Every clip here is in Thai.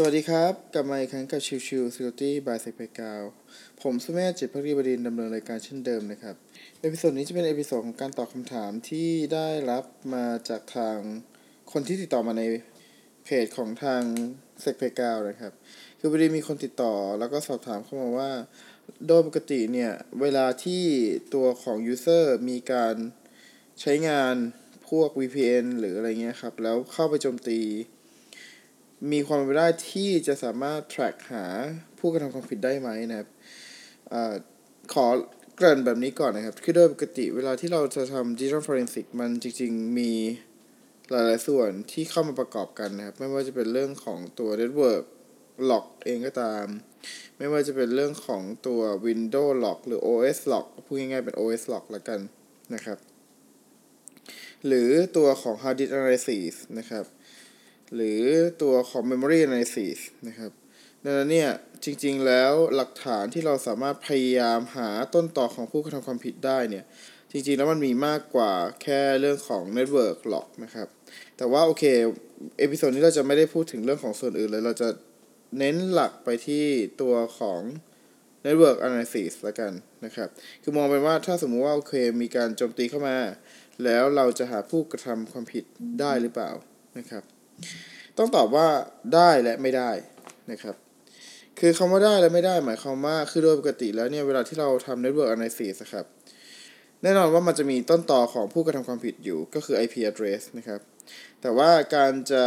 สวัสดีครับ กลับมาอีกครั้งกับชิวชิว Security by s e c p e g a ผมสุเมธจิตภักดีบดินทร์ ดำเนินรายการเช่นเดิมนะครับ episode นี้จะเป็น episode ของการตอบคำถามที่ได้รับมาจากทางคนที่ติดต่อมาในเพจของทาง s e c p e g a l นะครับ คือพอดีมีคนติดต่อแล้วก็สอบถามเข้ามาว่า โดยปกติเนี่ย เวลาที่ตัวของ User มีการใช้งานพวก VPN หรืออะไรเงี้ยครับ แล้วเข้าไปโจมตี มีความเป็นไปได้ที่จะสามารถ track หาผู้กระทำความผิดได้ไหมนะครับอขอเกริ่นแบบนี้ก่อนนะครับ คือโดยปกติเวลาที่เราจะทำ digital forensic มันจริง ๆ มีหลายๆส่วนที่เข้ามาประกอบกันนะครับ ไม่ว่าจะเป็นเรื่องของตัว network lock เองก็ตาม ไม่ว่าจะเป็นเรื่องของตัว Windows lock หรือ OS lock พูดง่ายๆเป็น OS lock ละกันนะครับ หรือตัวของ hard disk analysis นะครับ หรือตัวของ memory analysis นะครับดังนั้นเนี่ยจริงๆแล้วหลักฐานที่เราสามารถพยายามหาต้นต่อของผู้กระทำความผิดได้เนี่ยจริงๆแล้วมันมีมากกว่าแค่เรื่องของ network หรอกนะครับ แต่ว่าโอเค episode นี้เราจะไม่ได้พูดถึงเรื่องของส่วนอื่นเลย เราจะเน้นหลักไปที่ตัวของ network analysis ละกันนะครับ คือมองไปว่าถ้าสมมุติว่าโอเคมีการโจมตีเข้ามา แล้วเราจะหาผู้กระทำความผิดได้หรือเปล่านะครับ ต้องตอบว่าได้และไม่ได้นะครับ คือคำว่าได้และไม่ได้หมายความว่าคือโดยปกติแล้วเนี่ยเวลาที่เราทำ network analysis ครับ แน่นอนว่ามันจะมีต้นต่อของผู้กระทำความผิดอยู่ก็คือ IP address นะครับ แต่ว่าการจะ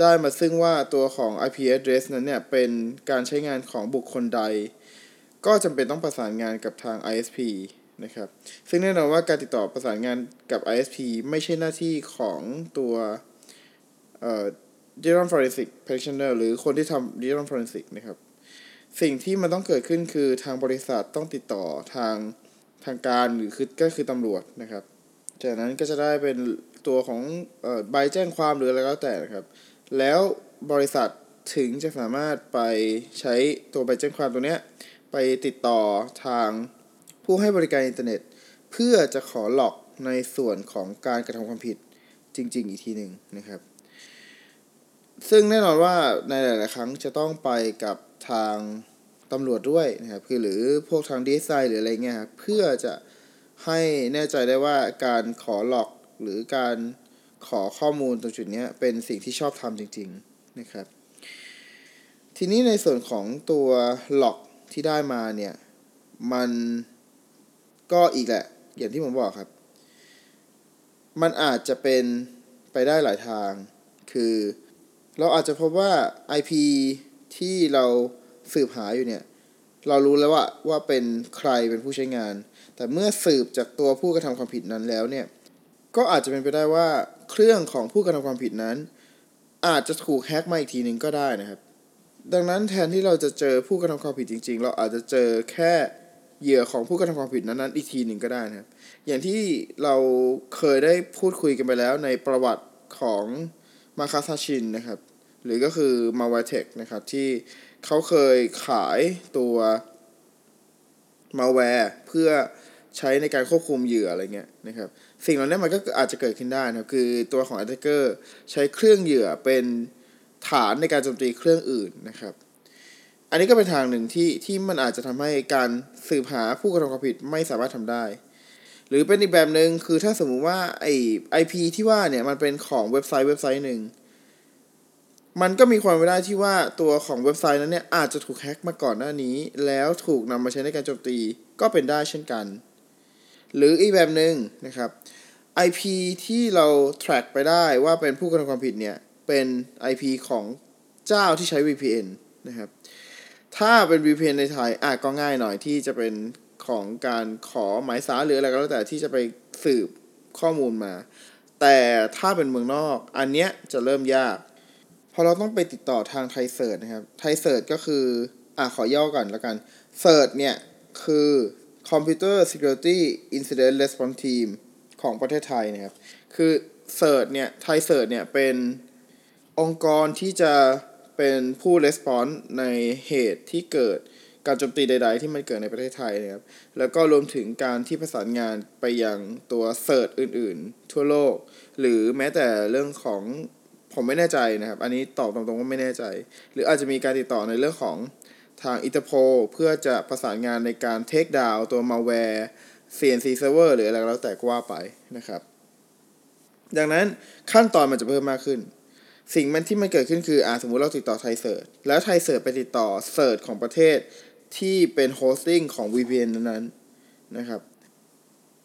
ได้มาซึ่งว่าตัวของ IP address นั้นเนี่ยเป็นการใช้งานของบุคคลใด ก็จำเป็นต้องประสานงานกับทาง ISP นะครับ ซึ่งแน่นอนว่าการติดต่อประสานงานกับ ISP ไม่ใช่หน้าที่ของตัว เอ่อ digital forensic practitioner หรือคนที่ทำ digital forensic นะครับ สิ่งที่มันต้องเกิดขึ้นคือทางบริษัทต้องติดต่อทางทางการหรือคือก็คือตำรวจนะครับ จากนั้นก็จะได้เป็นตัวของออใบแจ้งความหรืออะไรก็แต่นะครับ แล้วบริษัทถึงจะสามารถไปใช้ตัวใบแจ้งความตัวเนี้ยไปติดต่อทางผู้ให้บริการอินเทอร์เน็ต เพื่อจะขอหลอกในส่วนของการกระทำความผิดจริง ๆ อีกทีหนึ่งนะครับ ซึ่งแน่นอนว่าในหลาย ๆ ครั้งจะต้องไปกับทางตำรวจด้วยนะครับคือหรือพวกทางดีไซน์หรืออะไรเงี้ยครับเพื่อจะให้แน่ใจได้ว่าการขอหลอกหรือการขอข้อมูลตรงจุดนี้เป็นสิ่งที่ชอบทำจริง ๆ นะครับ ทีนี้ในส่วนของตัวหลอกที่ได้มาเนี่ย มันก็อีกแหละ อย่างที่ผมบอกครับ มันอาจจะเป็นไปได้หลายทาง คือ เราอาจจะพบว่า IP ที่เราสืบหาอยู่เนี่ย เรารู้แล้วว่าว่าเป็นใครเป็นผู้ใช้งาน แต่เมื่อสืบจากตัวผู้กระทำความผิดนั้นแล้วเนี่ย ก็อาจจะเป็นไปได้ว่าเครื่องของผู้กระทำความผิดนั้น อาจจะถูกแฮ็กมาอีกทีหนึ่งก็ได้นะครับ ดังนั้นแทนที่เราจะเจอผู้กระทำความผิดจริง ๆ เราอาจจะเจอแค่เหยื่อของผู้กระทำความผิดนั้นๆอีกทีหนึ่งก็ได้นะครับ อย่างที่เราเคยได้พูดคุยกันไปแล้วในประวัติของ มาคาซาชินนะครับ หรือก็คือมาวเทคนะครับ ที่เขาเคยขายตัวมาแวร์เพื่อใช้ในการควบคุมเหยื่ออะไรเงี้ยนะครับ สิ่งเหล่านี้มันก็อาจจะเกิดขึ้นได้นะครับ คือตัวของ attacker ใช้เครื่องเหยื่อเป็นฐานในการโจมตีเครื่องอื่นนะครับ อันนี้ก็เป็นทางหนึ่งที่ที่มันอาจจะทำให้การสืบหาผู้กระทำความผิดไม่สามารถทำได้ หรือเป็นอีกแบบหนึ่งคือถ้าสมมุติว่าไอไอพีที่ว่าเนี่ยมันเป็นของเว็บไซต์เว็บไซต์หนึ่งมันก็มีความเป็นไปได้ที่ว่าตัวของเว็บไซต์นั้นเนี่ยอาจจะถูกแฮ็กมาก่อนหน้านี้ แล้วถูกนำมาใช้ในการโจมตีก็เป็นได้เช่นกัน หรืออีกแบบหนึ่งนะครับ IP ที่เรา track ไปได้ว่าเป็นผู้กระทำความผิดเนี่ยเป็น IP ของเจ้าที่ใช้ VPN นะครับ ถ้าเป็น VPN ในไทยอาจก็ง่ายหน่อยที่จะเป็น ของการขอหมายสารหรืออะไรก็แล้วแต่ที่จะไปสืบข้อมูลมา แต่ถ้าเป็นเมืองนอก อันเนี้ยจะเริ่มยากพอเราต้องไปติดต่อทาง ThaiCERT นะครับ ThaiCERT ก็คือ อ่าขอย่อก่อนแล้วกัน CERT เนี่ย คือ Computer Security Incident Response Team ของประเทศไทยนะครับ คือ CERT เนี่ย ThaiCERT เนี่ยเป็นองค์กรที่จะเป็นผู้ response ในเหตุที่เกิด การโจมตีใด ๆ ที่มันเกิดในประเทศไทยนะครับ แล้วก็รวมถึงการที่ประสานงานไปยังตัว CERT อื่น ๆ ทั่วโลก หรือแม้แต่เรื่องของผมไม่แน่ใจนะครับ อันนี้ตอบตรงๆว่าไม่แน่ใจ หรืออาจจะมีการติดต่อในเรื่องของทางอิตาโพเพื่อจะประสานงานในการ take down ตัว malware C&C server หรืออะไรก็แล้วแต่ก็ว่าไปนะครับ ดังนั้นขั้นตอนมันจะเพิ่มมากขึ้น สิ่งมันที่มันเกิดขึ้นคืออ่าสมมุติเราติดต่อ ThaiCERT แล้ว ThaiCERT ไปติดต่อ CERT ของประเทศ ที่เป็นโฮสติ้งของ VPN นั้นๆนะครับ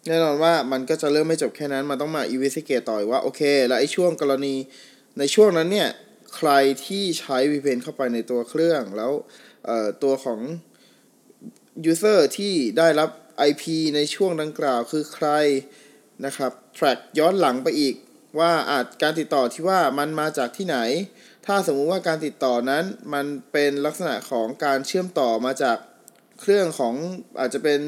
แน่นอนว่ามันก็จะเริ่มไม่จบแค่นั้น มันต้องมา investigate ต่อว่า โอเค แล้วไอ้ช่วงกรณีในช่วงนั้นเนี่ย ใครที่ใช้ VPN เข้าไปในตัวเครื่อง แล้วตัวของ user ที่ได้รับ IP ในช่วงดังกล่าวคือใครนะครับ track ย้อนหลังไปอีกว่าอาจการติดต่อที่ว่ามันมาจากที่ไหน ถ้าสมมุติว่าการติดต่อนั้นมันเป็นลักษณะของการเชื่อมต่อมาจากเครื่องของอาจจะเป็น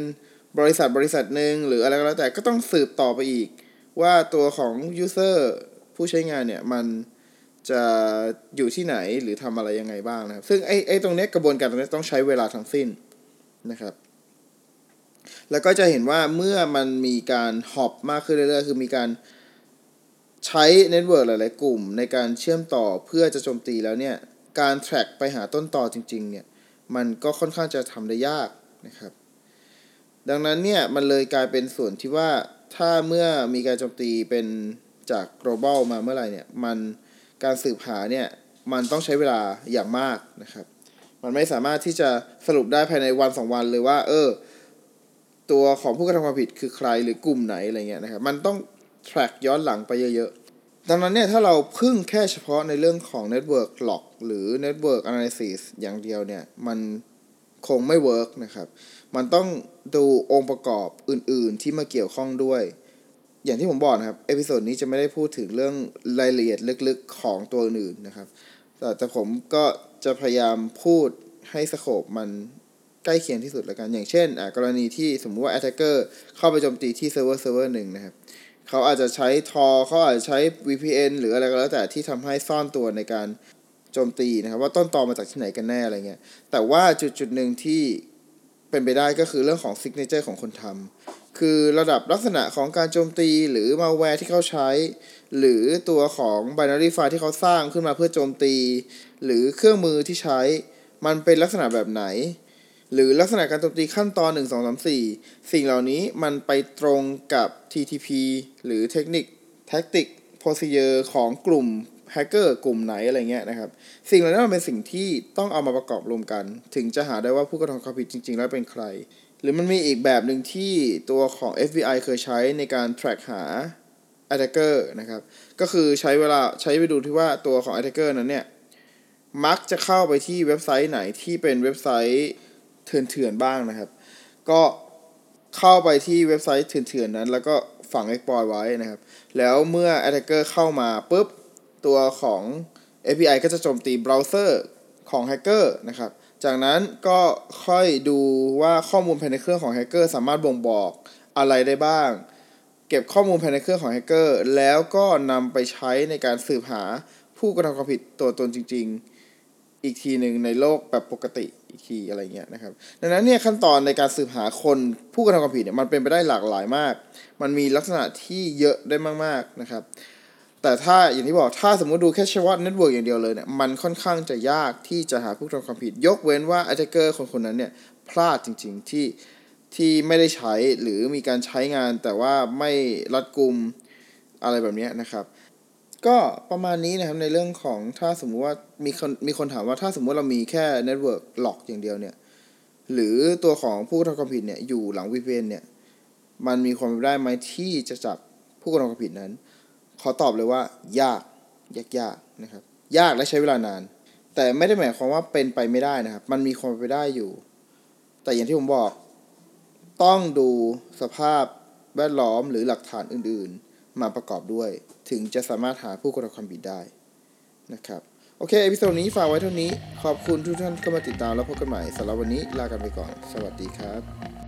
บริษัทบริษัทหนึ่งหรืออะไรก็แล้วแต่ก็ต้องสืบต่อไปอีก ว่าตัวของ user ผู้ใช้งานเนี่ย มันจะอยู่ที่ไหนหรือทำอะไรยังไงบ้างนะครับ ซึ่งไอ้ไอ้ตรงนี้กระบวนการตรงนี้ต้องใช้เวลาทั้งสิ้นนะครับ แล้วก็จะเห็นว่าเมื่อมันมีการหอบมากขึ้นเรื่อยๆ คือมีการ ใช้ network หลาย ๆ กลุ่มในการเชื่อมต่อเพื่อจะโจมตีแล้วเนี่ยการ track ไปหาต้นตอจริง ๆ เนี่ยมันก็ค่อนข้างจะทำได้ยากนะครับ ดังนั้นเนี่ยมันเลยกลายเป็นส่วนที่ว่าถ้าเมื่อมีการโจมตีเป็นจาก global มาเมื่อไหร่เนี่ยมันการสืบหาเนี่ยมันต้องใช้เวลาอย่างมากนะครับ มันไม่สามารถที่จะสรุปได้ภายในวันสองวันเลยว่า เออ ตัวของผู้กระทำความผิดคือใครหรือกลุ่มไหนอะไรเงี้ยนะครับ มันต้อง track ย้อนหลังไปเยอะๆ ดังนั้นเนี่ยถ้าเราพึ่งแค่เฉพาะในเรื่องของ network log หรือ network analysis อย่างเดียวเนี่ยมันคงไม่ work นะครับ มันต้องดูองค์ประกอบอื่นๆที่มาเกี่ยวข้องด้วย อย่างที่ผมบอกนะครับ episode นี้จะไม่ได้พูดถึงเรื่องรายละเอียดลึกๆของตัวอื่นนะครับ แต่แต่ผมก็จะพยายามพูดให้ scope มันใกล้เคียงที่สุดแล้วกัน อย่างเช่นกรณีที่สมมุติว่า attacker เข้าไปโจมตีที่เซิร์ฟเวอร์เซิร์ฟเวอร์หนึ่งนะครับ เขาอาจจะใช้ Tor เขาอาจจะใช้ VPN หรืออะไรก็แล้วแต่ที่ทำให้ซ่อนตัวในการโจมตีนะครับ ว่าต้นตอมาจากที่ไหนกันแน่อะไรเงี้ยแต่ว่าจุดจุดหนึ่งที่เป็นไปได้ก็คือเรื่องของ signature ของคนทำคือระดับลักษณะของการโจมตีหรือมาแวร์ที่เขาใช้ หรือตัวของ binary file ที่เขาสร้างขึ้นมาเพื่อโจมตี หรือเครื่องมือที่ใช้มันเป็นลักษณะแบบไหน หรือลักษณะการโจมตีขั้นตอน 1 2 3 4 สิ่งเหล่านี้มันไปตรงกับ TTP หรือเทคนิค Tactic Procedure ของกลุ่มแฮกเกอร์กลุ่มไหนอะไรเงี้ยนะครับ สิ่งเหล่านี้มันเป็นสิ่งที่ต้องเอามาประกอบรวมกัน ถึงจะหาได้ว่าผู้กระทำความผิดจริง ๆ แล้วเป็นใคร หรือมันมีอีกแบบหนึ่งที่ตัวของ FBI เคยใช้ในการ track หา attacker นะครับ ก็คือใช้เวลาใช้ไปดูที่ว่าตัวของ attacker นั้นเนี่ย มักจะเข้าไปที่เว็บไซต์ไหนที่เป็นเว็บไซต์ เถื่อนๆบ้างนะครับ ก็เข้าไปที่เว็บไซต์เถื่อนๆนั้น แล้วก็ฝัง exploit ไว้นะครับ แล้วเมื่อ attacker เข้ามาปุ๊บ ตัวของ FBI ก็จะโจมตีเบราว์เซอร์ของแฮกเกอร์นะครับ จากนั้นก็ค่อยดูว่าข้อมูลภายในเครื่องของแฮกเกอร์สามารถบ่งบอกอะไรได้บ้าง เก็บข้อมูลภายในเครื่องของแฮกเกอร์แล้วก็นำไปใช้ในการสืบหาผู้กระทำความผิดตัวตนจริง ๆ อีกทีหนึ่งในโลกแบบปกติ อีกทีอะไรเงี้ยนะครับ ดังนั้นเนี่ยขั้นตอนในการสืบหาคนผู้กระทำความผิดเนี่ยมันเป็นไปได้หลากหลายมาก มันมีลักษณะที่เยอะได้มากๆนะครับ แต่ถ้าอย่างที่บอกถ้าสมมติดูแค่เฉพาะ network อย่างเดียวเลยเนี่ยมันค่อนข้างจะยากที่จะหาผู้กระทำความผิด ยกเว้นว่าอ t เ a อร์คนคนนั้นเนี่ยพลาดจริง ๆที่ที่ไม่ได้ใช้หรือมีการใช้งานแต่ว่าไม่รัดกุมอะไรแบบนี้นะครับ ก็ประมาณนี้นะครับในเรื่องของถ้าสมมุติว่ามีคนมีคนถามว่าถ้าสมมุติเรามีแค่ network log อย่างเดียวเนี่ยหรือตัวของผู้กระทำความผิดเนี่ยอยู่หลัง VPN เนี่ยมันมีความเป็นได้ไหมที่จะจับผู้กระทำความผิดนั้น ขอตอบเลยว่ายากยากยากนะครับ ยากและใช้เวลานาน แต่ไม่ได้หมายความว่าเป็นไปไม่ได้นะครับ มันมีความเป็นไปได้อยู่ แต่อย่างที่ผมบอก ต้องดูสภาพแวดล้อมหรือหลักฐานอื่นๆ มาประกอบด้วย ถึงจะสามารถหาผู้กระทำความผิดได้นะครับ โอเค episode นี้ฝากไว้เท่านี้ ขอบคุณทุกท่านที่เข้ามาติดตามแล้วพบกันใหม่สำหรับวันนี้ลากันไปก่อน สวัสดีครับ